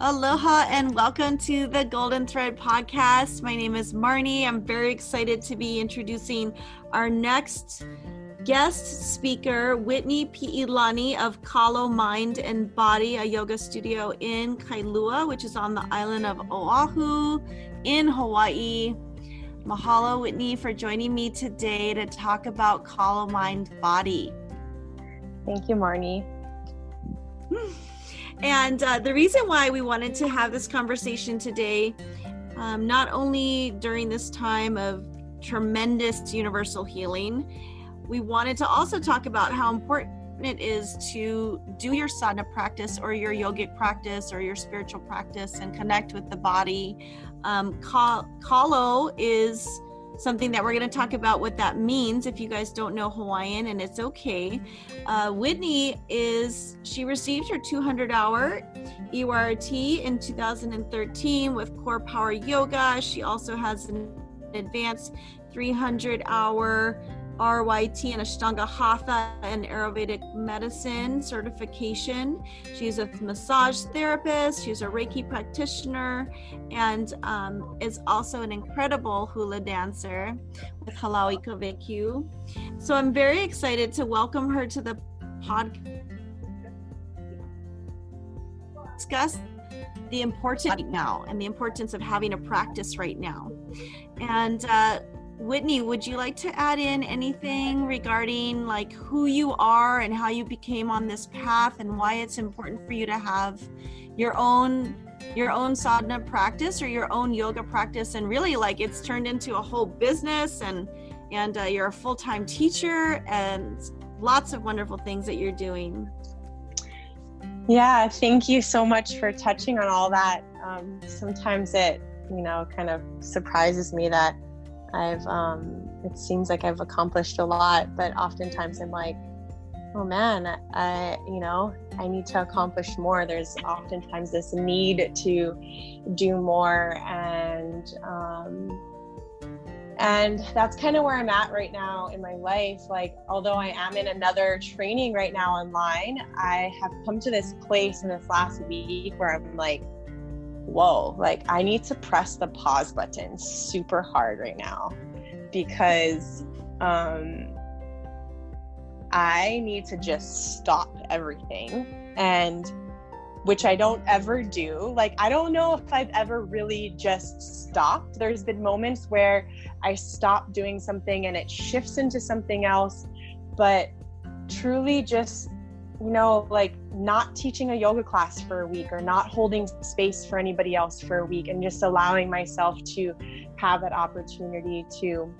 Aloha and welcome to the Golden Thread podcast. My name is Marnie. I'm very excited to be introducing our next guest speaker, Whitney Pi'ilani of Kalo Mind and Body, a yoga studio in Kailua, which is on the island of Oahu in Hawaii. Mahalo, Whitney, for joining me today to talk about Kalo Mind Body. Thank you, Marnie. And uh, the reason why we wanted to have this conversation today, um, not only during this time of tremendous universal healing, we wanted to also talk about how important it is to do your sadhana practice or your yogic practice or your spiritual practice and connect with the body. Um, Kalo is something that we're going to talk about what that means if you guys don't know Hawaiian, and it's okay. Uh, Whitney is, she received her 200 hour ERT in 2013 with Core Power Yoga. She also has an advanced 300 hour RYT and Ashtanga Hatha and Ayurvedic medicine certification. She's a massage therapist, she's a Reiki practitioner, and um, is also an incredible hula dancer with Halau I Ka Wekiu. So I'm very excited to welcome her to the podcast. Discuss the importance right now and the importance of having a practice right now. And uh, Whitney, would you like to add in anything regarding like who you are and how you became on this path and why it's important for you to have your own your own sadhana practice or your own yoga practice and really like it's turned into a whole business and and uh, you're a full-time teacher and lots of wonderful things that you're doing. Yeah, thank you so much for touching on all that. Um, sometimes it, you know, kind of surprises me that I've um, it seems like I've accomplished a lot, but oftentimes I'm like, oh man, I you know I need to accomplish more. There's oftentimes this need to do more, and um, and that's kind of where I'm at right now in my life. Like, although I am in another training right now online, I have come to this place in this last week where I'm like whoa, like I need to press the pause button super hard right now because um, I need to just stop everything and which I don't ever do. Like, I don't know if I've ever really just stopped. There's been moments where I stop doing something and it shifts into something else, but truly just you know, like not teaching a yoga class for a week or not holding space for anybody else for a week and just allowing myself to have that opportunity to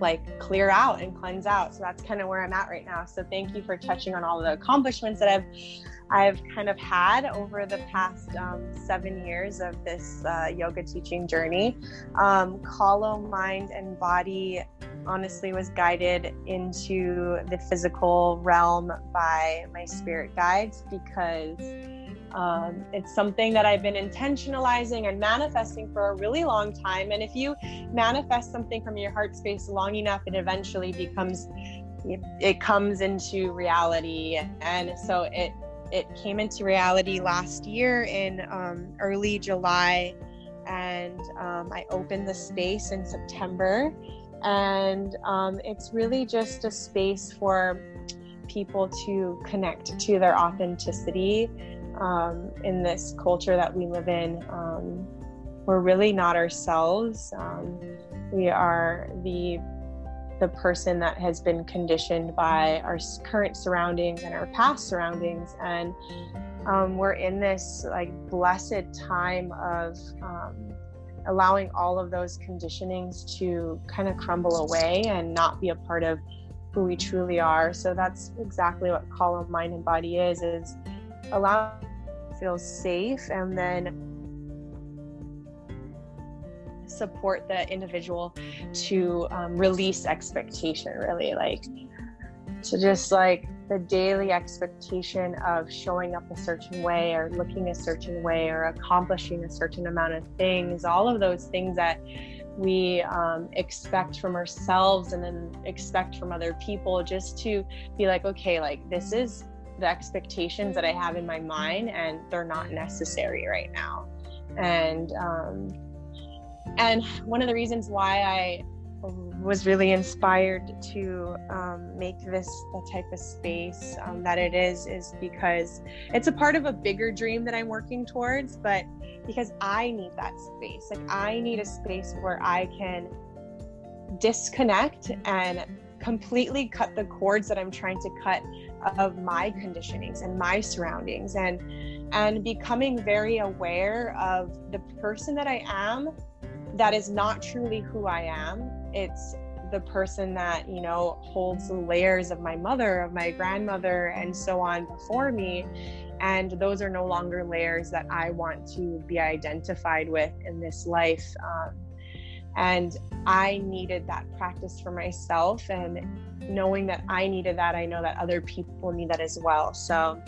like clear out and cleanse out. So that's kind of where I'm at right now. So thank you for touching on all the accomplishments that I've I've kind of had over the past um, seven years of this uh, yoga teaching journey. Um, Kalo Mind and Body honestly was guided into the physical realm by my spirit guides because um, it's something that I've been intentionalizing and manifesting for a really long time. And if you manifest something from your heart space long enough, it eventually becomes, it comes into reality. And so it, it came into reality last year in um, early July. And um, I opened the space in September and um, it's really just a space for people to connect to their authenticity um, in this culture that we live in. Um, we're really not ourselves. Um, we are the the person that has been conditioned by our current surroundings and our past surroundings, and um, we're in this like blessed time of um, allowing all of those conditionings to kind of crumble away and not be a part of who we truly are. So that's exactly what Kalo Mind and Body is, is allow feel safe and then support the individual to um, release expectation really like to just like the daily expectation of showing up a certain way or looking a certain way or accomplishing a certain amount of things, all of those things that we um, expect from ourselves and then expect from other people, just to be like, okay, like this is the expectations that I have in my mind, and they're not necessary right now. And um, and one of the reasons why I was really inspired to um, make this the type of space um, that it is is because it's a part of a bigger dream that i'm working towards but because i need that space. Like i need a space where i can disconnect and completely cut the cords that i'm trying to cut of my conditionings and my surroundings and and becoming very aware of the person that i am that is not truly who i am it's the person that you know holds the layers of my mother of my grandmother and so on before me. And those are no longer layers that i want to be identified with in this life. Um, and i needed that practice for myself. And knowing that i needed that i know that other people need that as well. So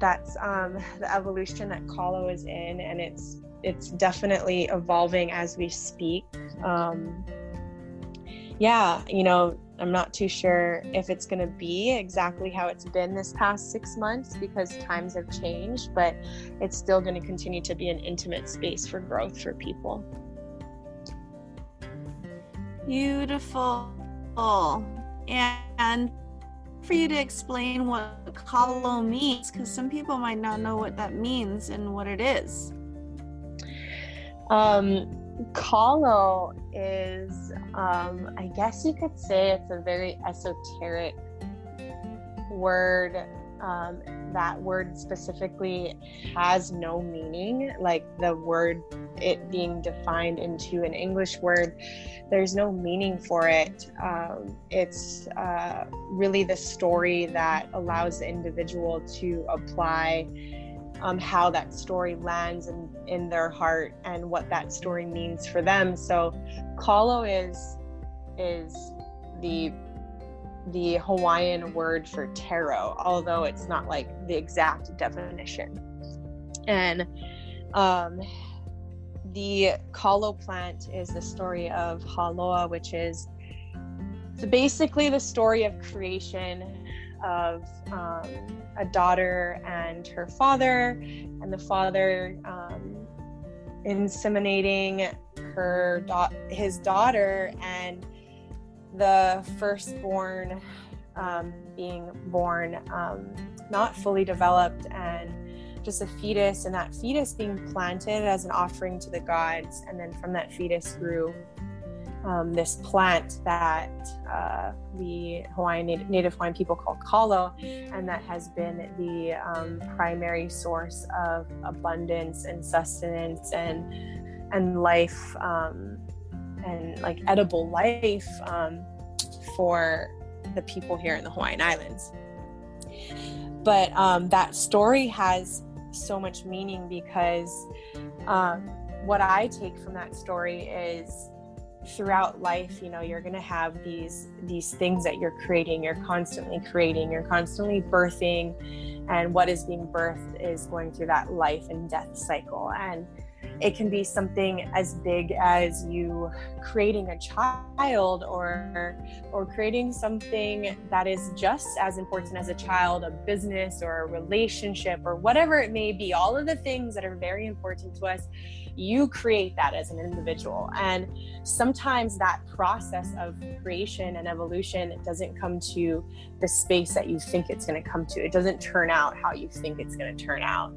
that's um, the evolution that Kalo is in. And it's it's definitely evolving as we speak. Um, yeah, you know, I'm not too sure if it's going to be exactly how it's been this past six months because times have changed, but it's still going to continue to be an intimate space for growth for people. Beautiful. And for you to explain what Kalo means, because some people might not know what that means and what it is. Um, Kalo is, um, I guess you could say it's a very esoteric word. Um, that word specifically has no meaning, like the word, it being defined into an English word, there's no meaning for it. Um, it's uh, really the story that allows the individual to apply um, how that story lands in, in their heart and what that story means for them. So Kalo is is the the Hawaiian word for taro, although it's not like the exact definition. And um, the Kalo plant is the story of Haloa, which is basically the story of creation of um, a daughter and her father, and the father um, inseminating her da- his daughter, and the firstborn um, being born um, not fully developed and just a fetus, and that fetus being planted as an offering to the gods, and then from that fetus grew um, this plant that uh, the Hawaiian Native Hawaiian people call kalo, and that has been the um, primary source of abundance and sustenance and and life um, and like edible life um, for the people here in the Hawaiian Islands. But um, that story has so much meaning because um, what I take from that story is throughout life you know you're going to have these these things that you're creating. You're constantly creating. You're constantly birthing and what is being birthed is going through that life and death cycle. And it can be something as big as you creating a child or or creating something that is just as important as a child a business or a relationship or whatever it may be. All of the things that are very important to us you create that as an individual. And sometimes that process of creation and evolution doesn't come to the space that you think it's going to come to. It doesn't turn out how you think it's going to turn out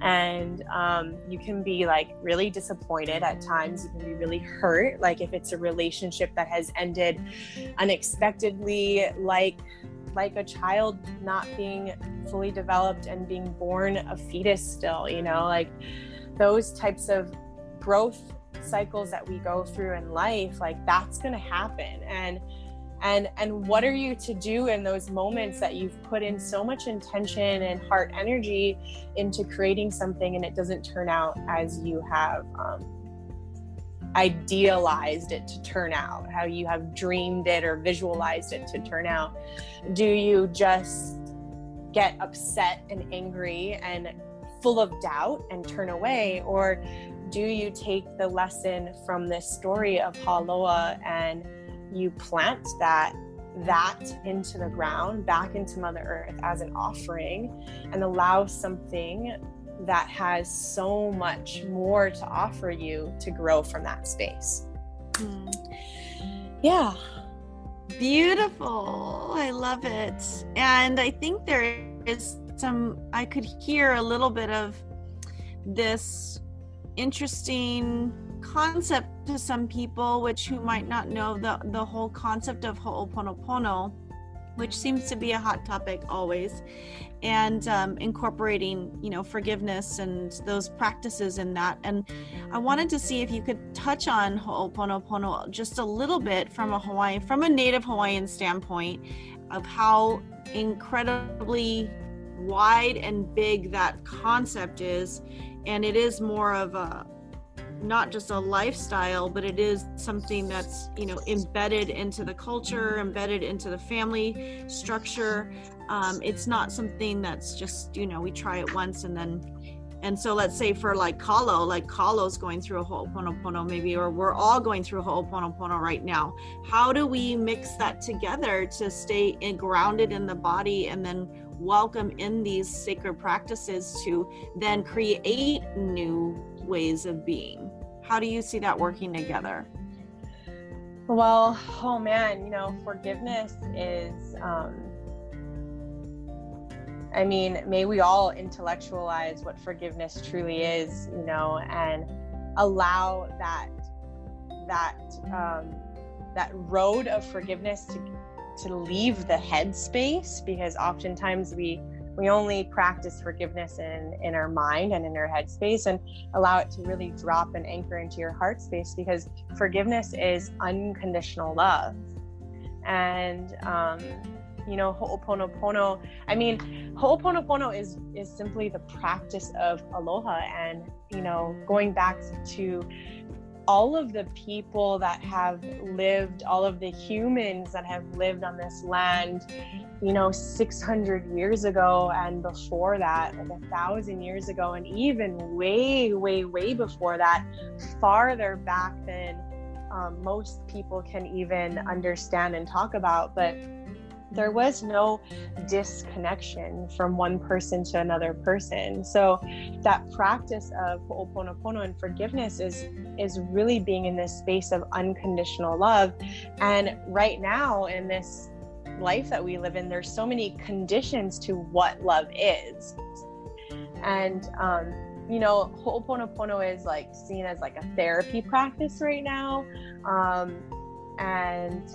and um, you can be like really disappointed at times. You can be really hurt like if it's a relationship that has ended unexpectedly like like a child not being fully developed and being born a fetus still you know? Like those types of growth cycles that we go through in life like that's going to happen. And and and what are you to do in those moments that you've put in so much intention and heart energy into creating something and it doesn't turn out as you have um, idealized it to turn out how you have dreamed it or visualized it to turn out? Do you just get upset and angry and full of doubt and turn away? Or do you take the lesson from this story of Haloa and you plant that that into the ground, back into Mother Earth as an offering, and allow something that has so much more to offer you to grow from that space. Mm. Yeah. Beautiful. I love it. And I think there is some, I could hear a little bit of this interesting concept to some people, which who might not know the, the whole concept of Ho'oponopono, which seems to be a hot topic always, and um, incorporating, you know, forgiveness and those practices in that. And I wanted to see if you could touch on Ho'oponopono just a little bit from a Hawaiian, from a Native Hawaiian standpoint, of how incredibly wide and big that concept is and it is more of a not just a lifestyle but it is something that's you know embedded into the culture embedded into the family structure um, it's not something that's just you know we try it once and then and so let's say for like Kalo, like Kalo's going through a Ho'oponopono maybe, or we're all going through a Ho'oponopono right now. How do we mix that together to stay in, grounded in the body and then welcome in these sacred practices to then create new ways of being. How do you see that working together? Well, oh man, you know, forgiveness is, um, I mean, may we all intellectualize what forgiveness truly is, you know, and allow that, that, um, that road of forgiveness to to leave the headspace because oftentimes we we only practice forgiveness in in our mind and in our headspace and allow it to really drop and anchor into your heart space because forgiveness is unconditional love. And um you know ho'oponopono i mean ho'oponopono is is simply the practice of aloha and you know going back to all of the people that have lived, all of the humans that have lived on this land, you know, 600 years ago and before that, like a thousand years ago, and even way, way, way before that, farther back than um, most people can even understand and talk about. But there was no disconnection from one person to another person. So that practice of Ho'oponopono and forgiveness is is really being in this space of unconditional love. And right now in this life that we live in, there's so many conditions to what love is. And um, you know, Ho'oponopono is like seen as like a therapy practice right now. Um, and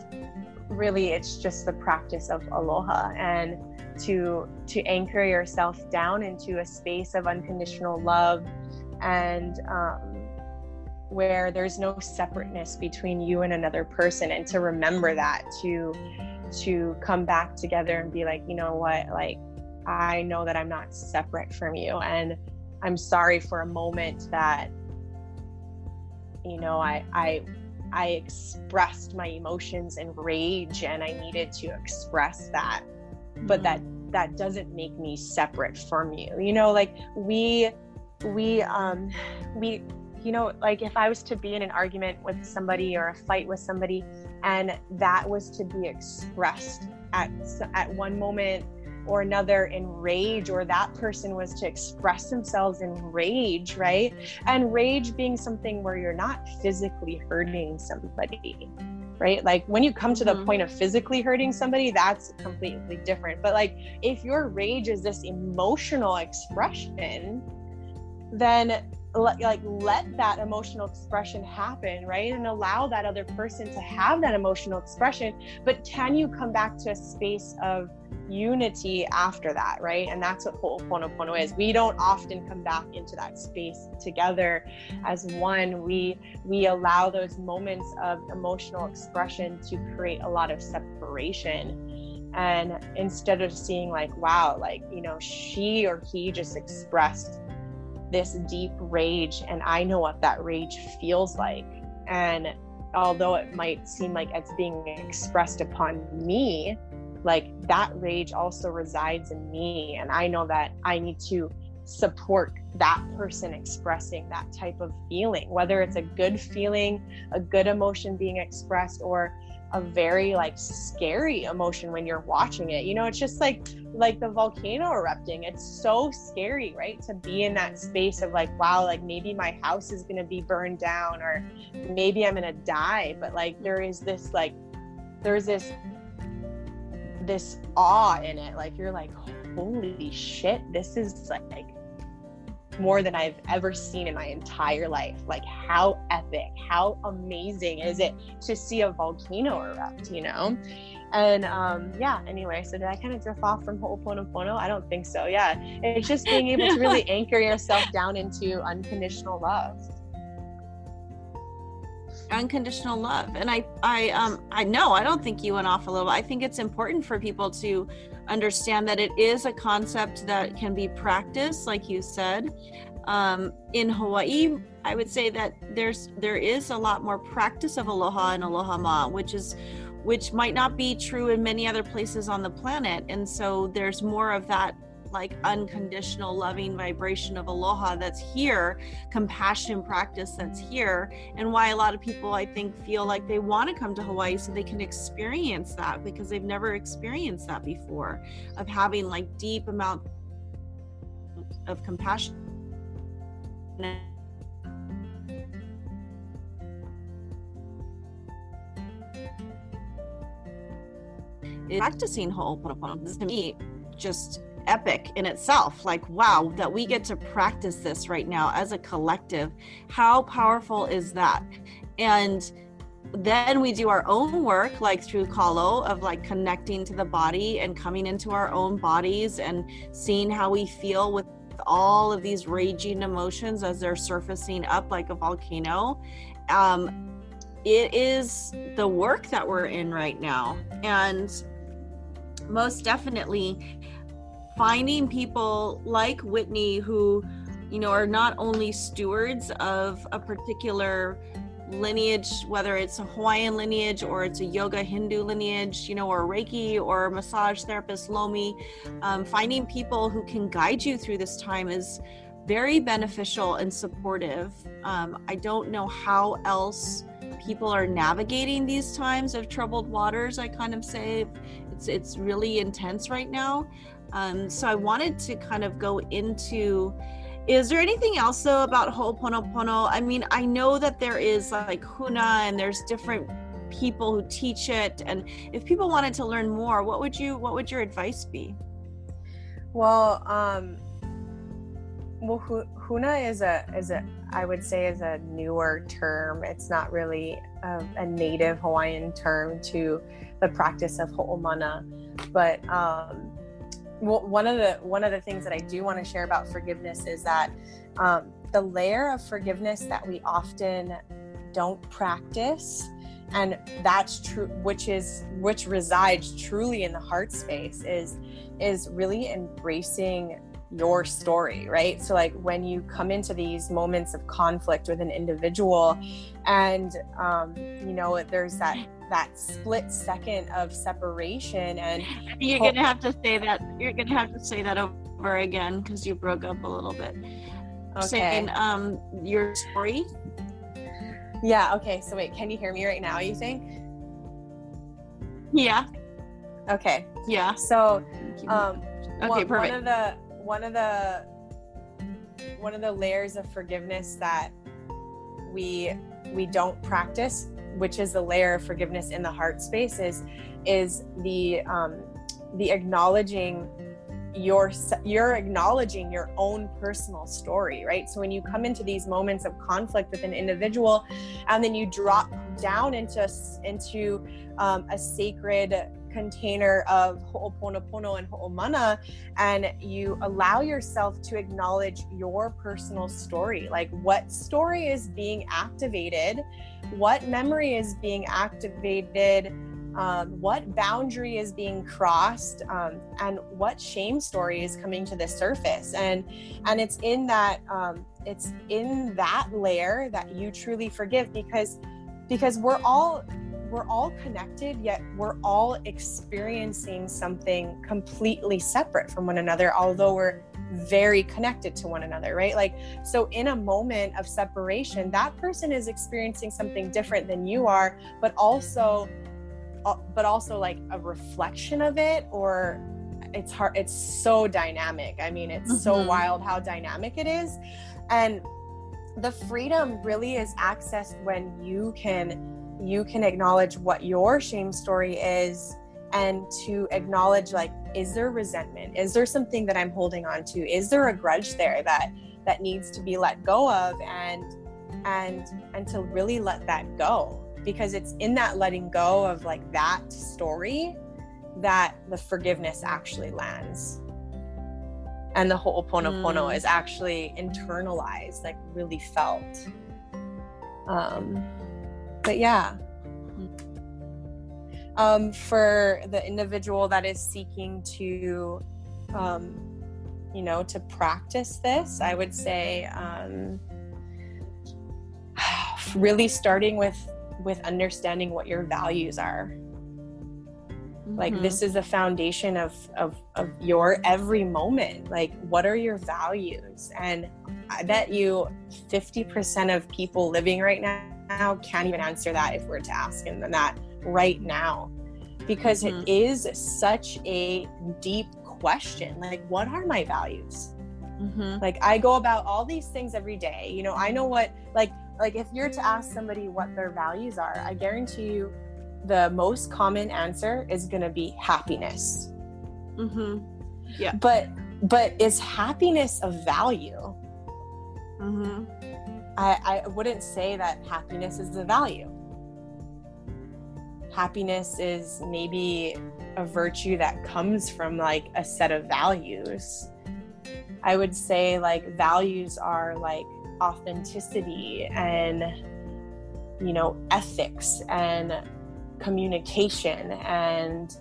really it's just the practice of aloha and to to anchor yourself down into a space of unconditional love and um, where there's no separateness between you and another person and to remember that to to come back together and be like you know what? Like i know that i'm not separate from you and i'm sorry for a moment that you know i i I expressed my emotions and rage and I needed to express that. But that mm. that doesn't make me separate from you. You know, like we we um we you know, like if I was to be in an argument with somebody or a fight with somebody and that was to be expressed at at one moment or another in rage, or that person was to express themselves in rage, right? And rage being something where you're not physically hurting somebody, right? Like when you come to the mm-hmm. point of physically hurting somebody, that's completely different. But like if your rage is this emotional expression, then like let that emotional expression happen right? And allow that other person to have that emotional expression. But can you come back to a space of unity after that right? And that's what ho'oponopono is. We don't often come back into that space together as one. We we allow those moments of emotional expression to create a lot of separation. And instead of seeing like wow like you know she or he just expressed this deep rage and I know what that rage feels like. And although it might seem like it's being expressed upon me, like that rage also resides in me. And I know that I need to support that person expressing that type of feeling, whether it's a good feeling, a good emotion being expressed, or a very like scary emotion when you're watching it. You know, it's just like like the volcano erupting. It's so scary, right? To be in that space of like, wow, like maybe my house is gonna be burned down or maybe I'm gonna die. But like there is this like there's this this awe in it. Like you're like, holy shit, this is like more than I've ever seen in my entire life. Like, how epic, how amazing is it to see a volcano erupt, you know? And um, yeah, anyway, so did I kind of drift off from Ho'oponopono? I don't think so. Yeah, it's just being able to really anchor yourself down into unconditional love unconditional love and i i um i know i don't think you went off a little i think it's important for people to understand that it is a concept that can be practiced like you said. Um in hawaii i would say that there's there is a lot more practice of aloha and aloha ma which is which might not be true in many other places on the planet. And so there's more of that like unconditional loving vibration of aloha that's here compassion practice that's here and why a lot of people i think feel like they want to come to hawaii so they can experience that because they've never experienced that before of having like deep amount of compassion. Practicing Ho'oponopono to me just epic in itself. Like, wow, that we get to practice this right now as a collective. How powerful is that? And then we do our own work like through kalo of like connecting to the body and coming into our own bodies and seeing how we feel with all of these raging emotions as they're surfacing up like a volcano um, it is the work that we're in right now and most definitely finding people like Whitney who, you know, are not only stewards of a particular lineage, whether it's a Hawaiian lineage or it's a yoga Hindu lineage, you know, or Reiki or massage therapist Lomi, um, finding people who can guide you through this time is very beneficial and supportive. Um, I don't know how else people are navigating these times of troubled waters. I kind of say it's it's really intense right now. Um, so I wanted to kind of go into is there anything else though about Ho'oponopono? I mean, I know that there is like Huna and there's different people who teach it. And if people wanted to learn more, what would you what would your advice be? Well, um well Huna is a is a I would say is a newer term. It's not really a, a native Hawaiian term to the practice of Ho'omana. But um well, one of the one of the things that I do want to share about forgiveness is that um, the layer of forgiveness that we often don't practice and that's true which is which resides truly in the heart space is is really embracing your story right? So like when you come into these moments of conflict with an individual and um you know there's that that split second of separation and you're gonna have to say that you're gonna have to say that over again because you broke up a little bit. Okay. saying um your story? Yeah okay so wait can you hear me right now you think? Yeah. Okay. Yeah. So um okay one, perfect. one of the one of the one of the layers of forgiveness that we we don't practice which is the layer of forgiveness in the heart space is is the um the acknowledging your you're acknowledging your own personal story right? So when you come into these moments of conflict with an individual and then you drop down into into um, a sacred container of ho'oponopono and ho'omana and you allow yourself to acknowledge your personal story like what story is being activated what memory is being activated um, what boundary is being crossed um, and what shame story is coming to the surface. And and it's in that um, it's in that layer that you truly forgive because because we're all we're all connected yet we're all experiencing something completely separate from one another although we're very connected to one another right? Like so in a moment of separation that person is experiencing something different than you are but also uh, but also like a reflection of it or it's hard it's so dynamic. I mean it's mm-hmm. so wild how dynamic it is. And the freedom really is accessed when you can you can acknowledge what your shame story is and to acknowledge like is there resentment? Is there something that i'm holding on to? Is there a grudge there that that needs to be let go of and and and to really let that go? Because it's in that letting go of like that story that the forgiveness actually lands. And the ho'oponopono mm. is actually internalized like really felt. Um but yeah. Um for the individual that is seeking to um you know to practice this i would say um really starting with with understanding what your values are. Like mm-hmm. this is the foundation of, of of your every moment. Like what are your values? And i bet you 50% of people living right now can't even answer that if we're to ask him that right now because mm-hmm. it is such a deep question like what are my values mm-hmm. like i go about all these things every day you know i know what like like if you're to ask somebody what their values are i guarantee you the most common answer is going to be happiness mm-hmm. yeah but but is happiness a value mm-hmm. I, I wouldn't say that happiness is the value. Happiness is maybe a virtue that comes from like a set of values. I would say like values are like authenticity and you know ethics and communication and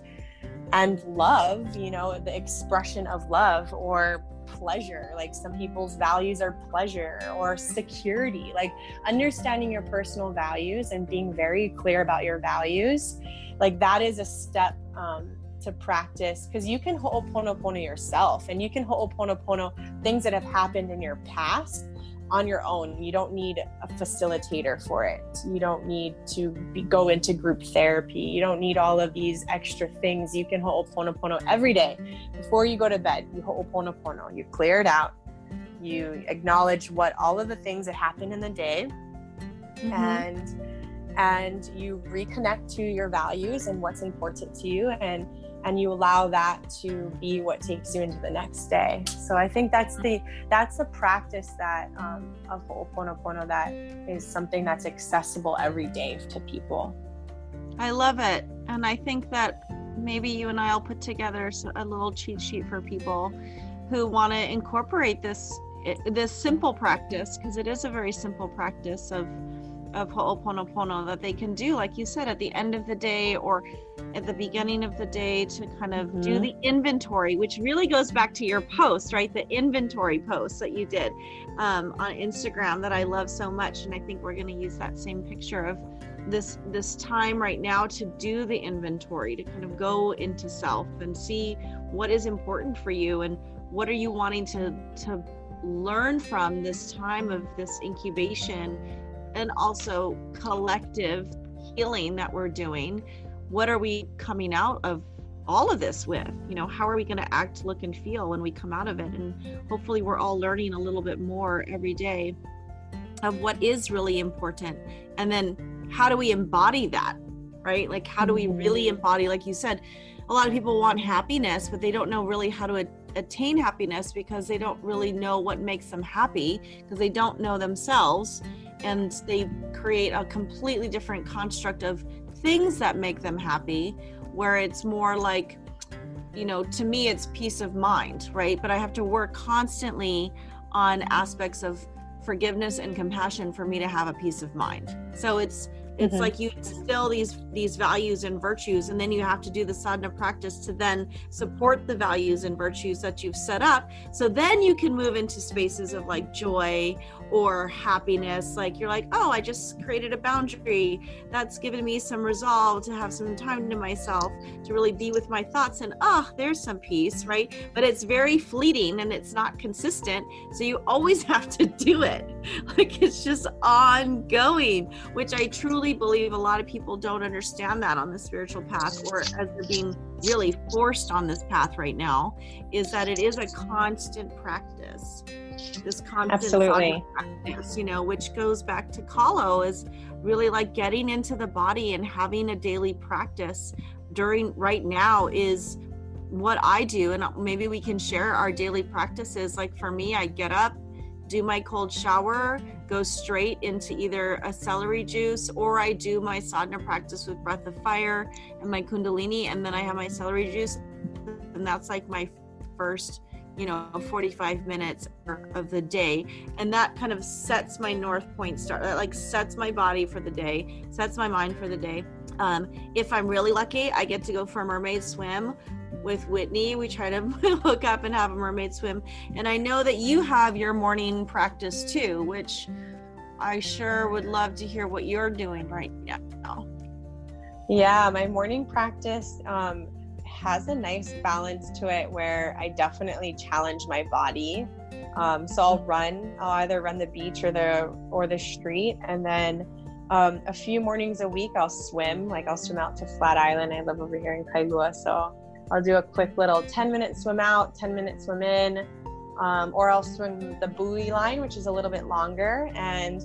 and love you know the expression of love or pleasure like some people's values are pleasure or security like understanding your personal values and being very clear about your values like that is a step um, to practice because you can ho'oponopono yourself and you can ho'oponopono things that have happened in your past on your own. You don't need a facilitator for it. You don't need to be, go into group therapy. You don't need all of these extra things. You can ho'oponopono every day. Before you go to bed, you ho'oponopono. You clear it out. You acknowledge what all of the things that happened in the day. Mm-hmm. And and you reconnect to your values and what's important to you and and you allow that to be what takes you into the next day. So i think that's the that's a practice that um, of ho'oponopono that is something that's accessible every day to people. I love it. And i think that maybe you and i'll put together a little cheat sheet for people who want to incorporate this this simple practice because it is a very simple practice of of Ho'oponopono that they can do, like you said, at the end of the day or at the beginning of the day to kind of mm-hmm. do the inventory, which really goes back to your post, right? The inventory post that you did um, on Instagram that I love so much. And I think we're going to use that same picture of this this time right now to do the inventory to kind of go into self and see what is important for you and what are you wanting to to learn from this time of this incubation and also collective healing that we're doing what are we coming out of all of this with? You know how are we going to act look and feel when we come out of it? And hopefully we're all learning a little bit more every day of what is really important. And then how do we embody that right? Like how do we really mm-hmm. embody like you said a lot of people want happiness but they don't know really how to attain happiness because they don't really know what makes them happy because they don't know themselves and they create a completely different construct of things that make them happy where it's more like you know to me it's peace of mind right? But i have to work constantly on aspects of forgiveness and compassion for me to have a peace of mind. So it's it's mm-hmm. like you instill these these values and virtues and then you have to do the sadhana practice to then support the values and virtues that you've set up. So then you can move into spaces of like joy or happiness. Like you're like oh i just created a boundary that's given me some resolve to have some time to myself to really be with my thoughts and oh there's some peace right? But it's very fleeting and it's not consistent so you always have to do it. Like it's just ongoing which i truly really believe a lot of people don't understand that on the spiritual path or as they're being really forced on this path right now is that it is a constant practice. This constant absolutely. practice you know which goes back to kalo is really like getting into the body and having a daily practice during right now is what I do, and maybe we can share our daily practices. Like for me, I get up, do my cold shower, go straight into either a celery juice or I do my sadhana practice with breath of fire and my kundalini, and then I have my celery juice. And that's like my first, you know, 45 minutes of the day. And that kind of sets my north point start, that like sets my body for the day, sets my mind for the day. Um, if I'm really lucky, I get to go for a mermaid swim with Whitney. We try to hook up and have a mermaid swim. And I know that you have your morning practice too, which I sure would love to hear what you're doing right now. Yeah, my morning practice um, has a nice balance to it where I definitely challenge my body. Um, so I'll run. I'll either run the beach or the or the street, and then um, a few mornings a week I'll swim. Like I'll swim out to Flat Island. I live over here in Kailua, so I'll do a quick little 10 minute swim out, 10 minute swim in, um, or I'll swim the buoy line, which is a little bit longer. And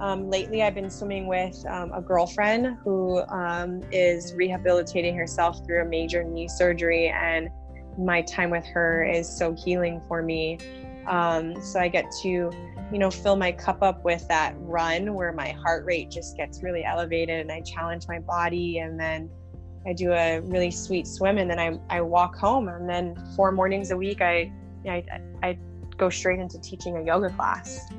um, lately, I've been swimming with um, a girlfriend who um, is rehabilitating herself through a major knee surgery, and my time with her is so healing for me. Um, so I get to, you know, fill my cup up with that run where my heart rate just gets really elevated, and I challenge my body, and then I do a really sweet swim and then I, I walk home and then four mornings a week I, I, I go straight into teaching a yoga class.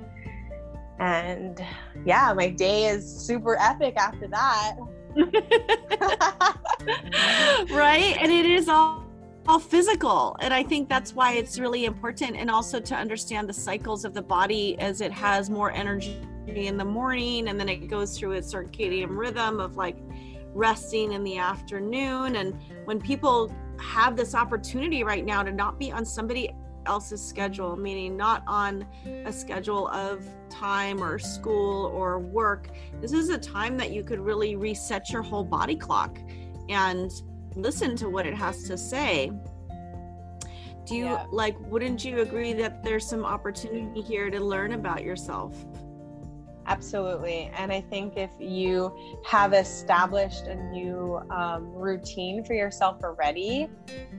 And yeah, my day is super epic after that. right? And it is all all physical and i think that's why it's really important and also to understand the cycles of the body as it has more energy in the morning and then it goes through its circadian rhythm of like resting in the afternoon. And when people have this opportunity right now to not be on somebody else's schedule, meaning not on a schedule of time or school or work, this is a time that you could really reset your whole body clock and listen to what it has to say. Do you yeah. like, wouldn't you agree that there's some opportunity here to learn about yourself? Absolutely. And I think if you have established a new um, routine for yourself already,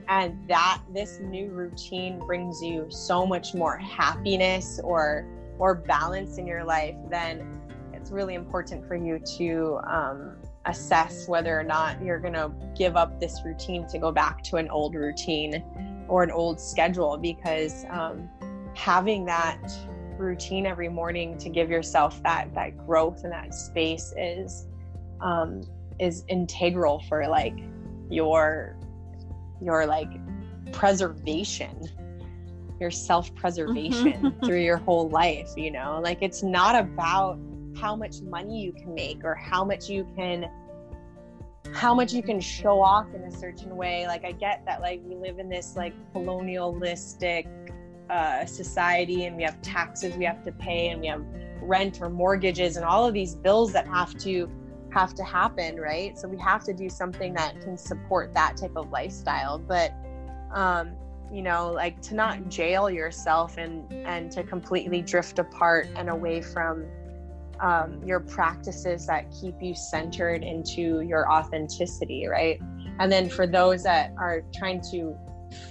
and that this new routine brings you so much more happiness or or balance in your life, then it's really important for you to um, assess whether or not you're going to give up this routine to go back to an old routine or an old schedule because um, having that routine every morning to give yourself that that growth and that space is um, is integral for like your your like preservation your self-preservation mm-hmm. through your whole life you know like it's not about how much money you can make or how much you can how much you can show off in a certain way like i get that like we live in this like colonialistic uh, society and we have taxes we have to pay and we have rent or mortgages and all of these bills that have to have to happen right? So we have to do something that can support that type of lifestyle. But um you know like to not jail yourself and and to completely drift apart and away from um, your practices that keep you centered into your authenticity right? And then for those that are trying to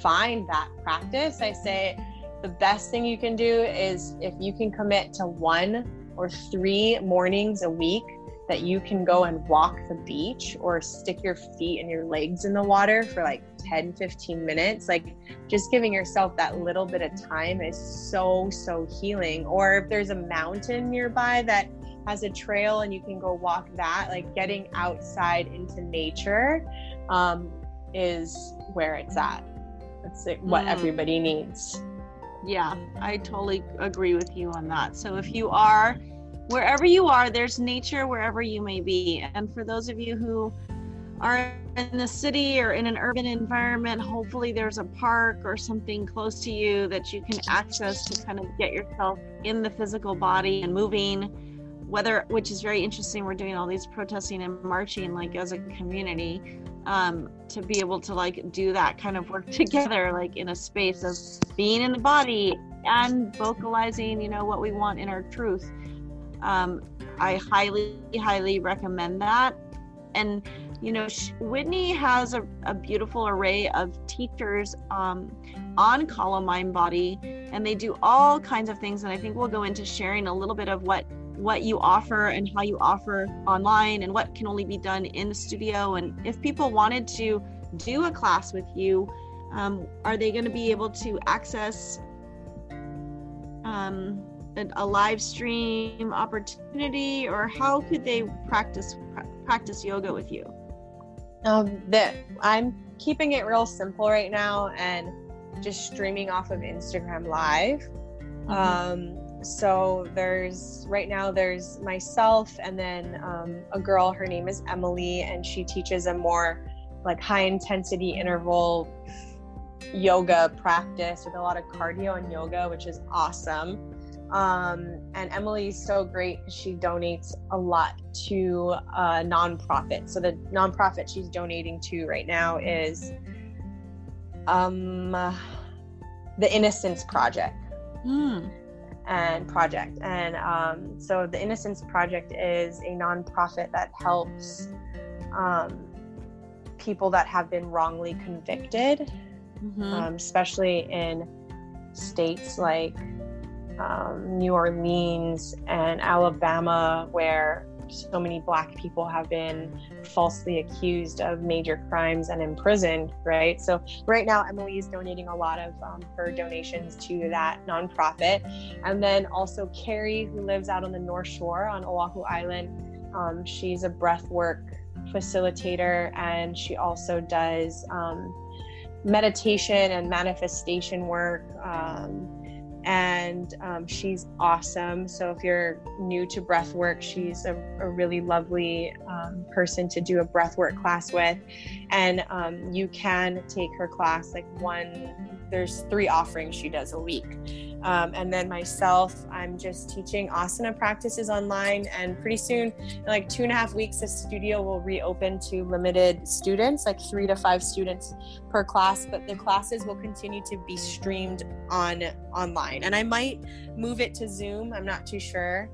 find that practice i say the best thing you can do is if you can commit to one or three mornings a week that you can go and walk the beach or stick your feet and your legs in the water for like 10 15 minutes. Like just giving yourself that little bit of time is so so healing. Or if there's a mountain nearby that has a trail and you can go walk that like getting outside into nature um, is where it's at. That's what mm. everybody needs yeah, I totally agree with you on that. So if you are wherever you are, there's nature wherever you may be. And for those of you who are in the city or in an urban environment, hopefully there's a park or something close to you that you can access to kind of get yourself in the physical body and moving whether which is very interesting we're doing all these protesting and marching like as a community um, to be able to like do that kind of work together like in a space of being in the body and vocalizing you know what we want in our truth. Um, i highly highly recommend that. And you know whitney has a, a beautiful array of teachers um, on Mind Body and they do all kinds of things and i think we'll go into sharing a little bit of what what you offer and how you offer online and what can only be done in the studio and if people wanted to do a class with you um, are they going to be able to access um, a, a, live stream opportunity or how could they practice practice yoga with you um, that i'm keeping it real simple right now and just streaming off of instagram live mm-hmm. um, so there's right now there's myself and then um, a girl her name is emily and she teaches a more like high intensity interval yoga practice with a lot of cardio and yoga which is awesome um, and emily's so great she donates a lot to a nonprofit so the nonprofit she's donating to right now is um, the innocence project mm and project. And um, so the Innocence Project is a nonprofit that helps um, people that have been wrongly convicted, mm-hmm. um, especially in states like um, New Orleans and Alabama, where so many black people have been falsely accused of major crimes and imprisoned right? So right now emily is donating a lot of um, her donations to that nonprofit. And then also carrie who lives out on the north shore on oahu island um, she's a breath work facilitator and she also does um, meditation and manifestation work um, and um, she's awesome. So if you're new to breath work, she's a, a really lovely um, person to do a breath work class with. And um, you can take her class like one, there's three offerings she does a week. Um, and then myself, I'm just teaching asana practices online. And pretty soon, in like two and a half weeks, the studio will reopen to limited students, like three to five students per class. But the classes will continue to be streamed on online. And I might move it to Zoom. I'm not too sure.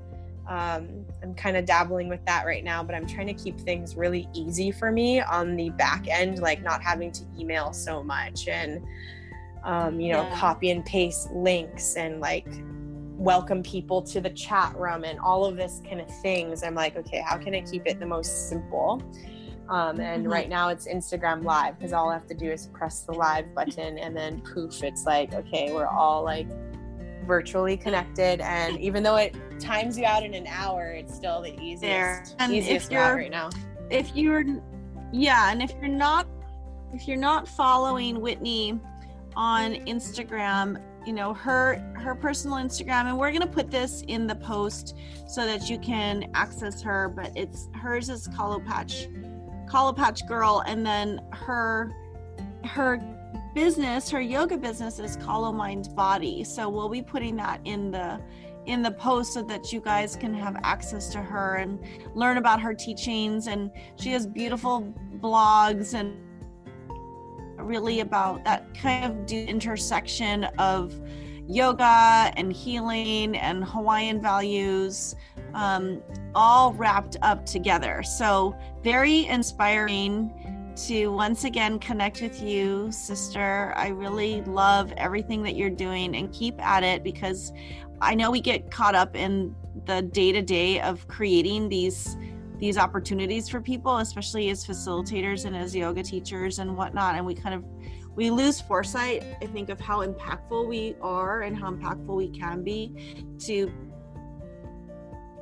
Um, I'm kind of dabbling with that right now, but I'm trying to keep things really easy for me on the back end, like not having to email so much and um, you know, yeah. copy and paste links and like welcome people to the chat room and all of this kind of things. I'm like, okay, how can I keep it the most simple? Um, and mm-hmm. right now it's Instagram Live because all I have to do is press the live button and then poof, it's like, okay, we're all like virtually connected. And even though it times you out in an hour, it's still the easiest, there. And easiest if you're, right now. If you're, yeah, and if you're not, if you're not following Whitney on Instagram, you know, her her personal Instagram and we're going to put this in the post so that you can access her, but it's hers is Kalo Patch Kalo Patch Girl and then her her business, her yoga business is Kalo Mind Body. So we'll be putting that in the in the post so that you guys can have access to her and learn about her teachings and she has beautiful blogs and really about that kind of intersection of yoga and healing and Hawaiian values, um, all wrapped up together. So, very inspiring to once again connect with you, sister. I really love everything that you're doing and keep at it because I know we get caught up in the day to day of creating these these opportunities for people, especially as facilitators and as yoga teachers and whatnot. And we kind of we lose foresight, I think, of how impactful we are and how impactful we can be to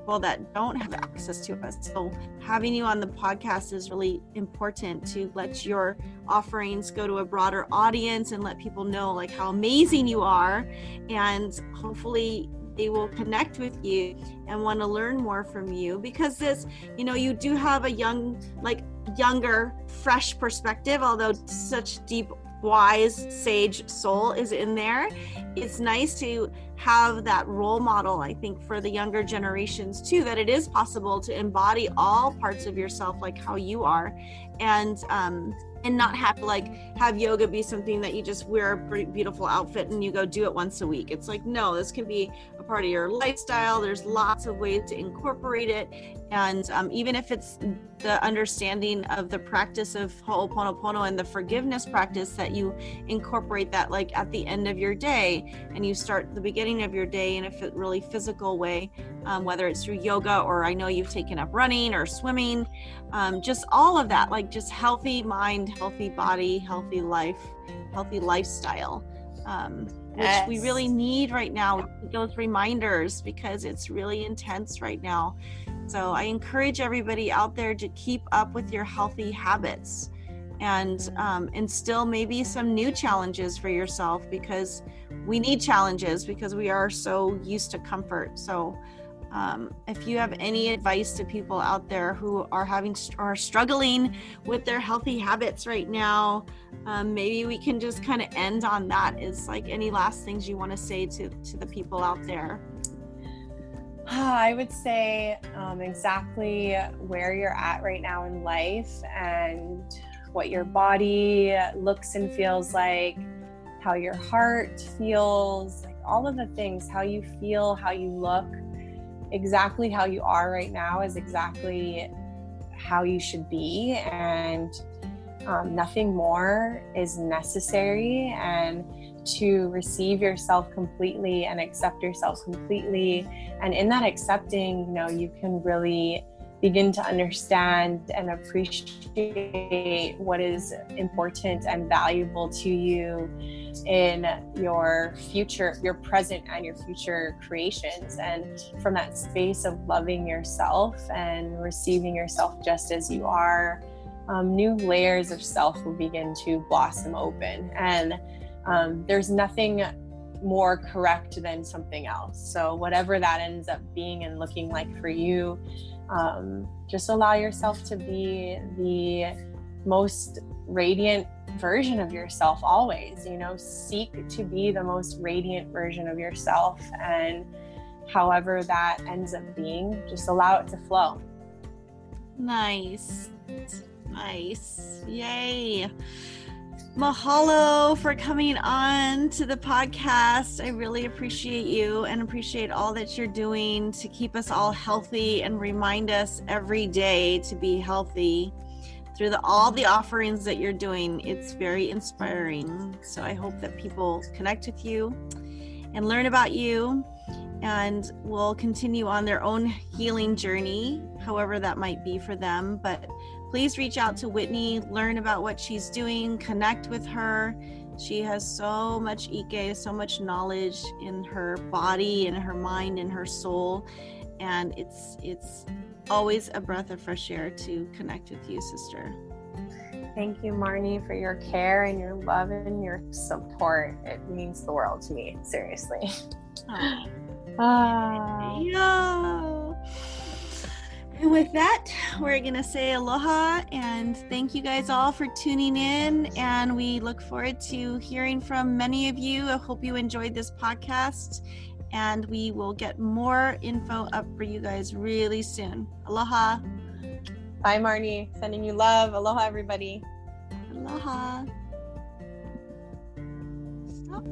people that don't have access to us. So having you on the podcast is really important to let your offerings go to a broader audience and let people know like how amazing you are and hopefully they will connect with you and want to learn more from you because this you know you do have a young like younger fresh perspective although such deep wise sage soul is in there it's nice to have that role model i think for the younger generations too that it is possible to embody all parts of yourself like how you are and um and not have like have yoga be something that you just wear a beautiful outfit and you go do it once a week. It's like, no, this can be part of your lifestyle. There's lots of ways to incorporate it. And um, even if it's the understanding of the practice of Ho'oponopono and the forgiveness practice that you incorporate that like at the end of your day and you start the beginning of your day in a really physical way, um, whether it's through yoga or I know you've taken up running or swimming, um, just all of that, like just healthy mind, healthy body, healthy life, healthy lifestyle. Which yes. we really need right now. Those reminders because it's really intense right now. So i encourage everybody out there to keep up with your healthy habits and um, instill maybe some new challenges for yourself because we need challenges because we are so used to comfort. So um, if you have any advice to people out there who are having are struggling with their healthy habits right now, um, maybe we can just kind of end on that. Is like any last things you want to say to to the people out there? I would say um, exactly where you're at right now in life and what your body looks and feels like, how your heart feels, like all of the things, how you feel, how you look exactly how you are right now is exactly how you should be. And um, nothing more is necessary. And to receive yourself completely and accept yourself completely and in that accepting you know you can really begin to understand and appreciate what is important and valuable to you in your future, your present and your future creations. And from that space of loving yourself and receiving yourself just as you are, um, new layers of self will begin to blossom open. And um, there's nothing more correct than something else. So, whatever that ends up being and looking like for you, um, just allow yourself to be the most radiant version of yourself always you know seek to be the most radiant version of yourself and however that ends up being just allow it to flow. Nice. Nice. Yay Mahalo for coming on to the podcast. I really appreciate you and appreciate all that you're doing to keep us all healthy and remind us every day to be healthy through the, all the offerings that you're doing. It's very inspiring. So I hope that people connect with you and learn about you and will continue on their own healing journey, however that might be for them. But please reach out to Whitney, learn about what she's doing, connect with her. She has so much Ike, so much knowledge in her body and her mind and her soul. And it's it's always a breath of fresh air to connect with you, sister. Thank you, Marnie, for your care and your love and your support. It means the world to me, seriously. Oh. Ah. Yeah. And with that, we're going to say aloha and thank you guys all for tuning in. And we look forward to hearing from many of you. I hope you enjoyed this podcast. And we will get more info up for you guys really soon. Aloha. Bye, Marnie. Sending you love. Aloha, everybody. Aloha. Stop.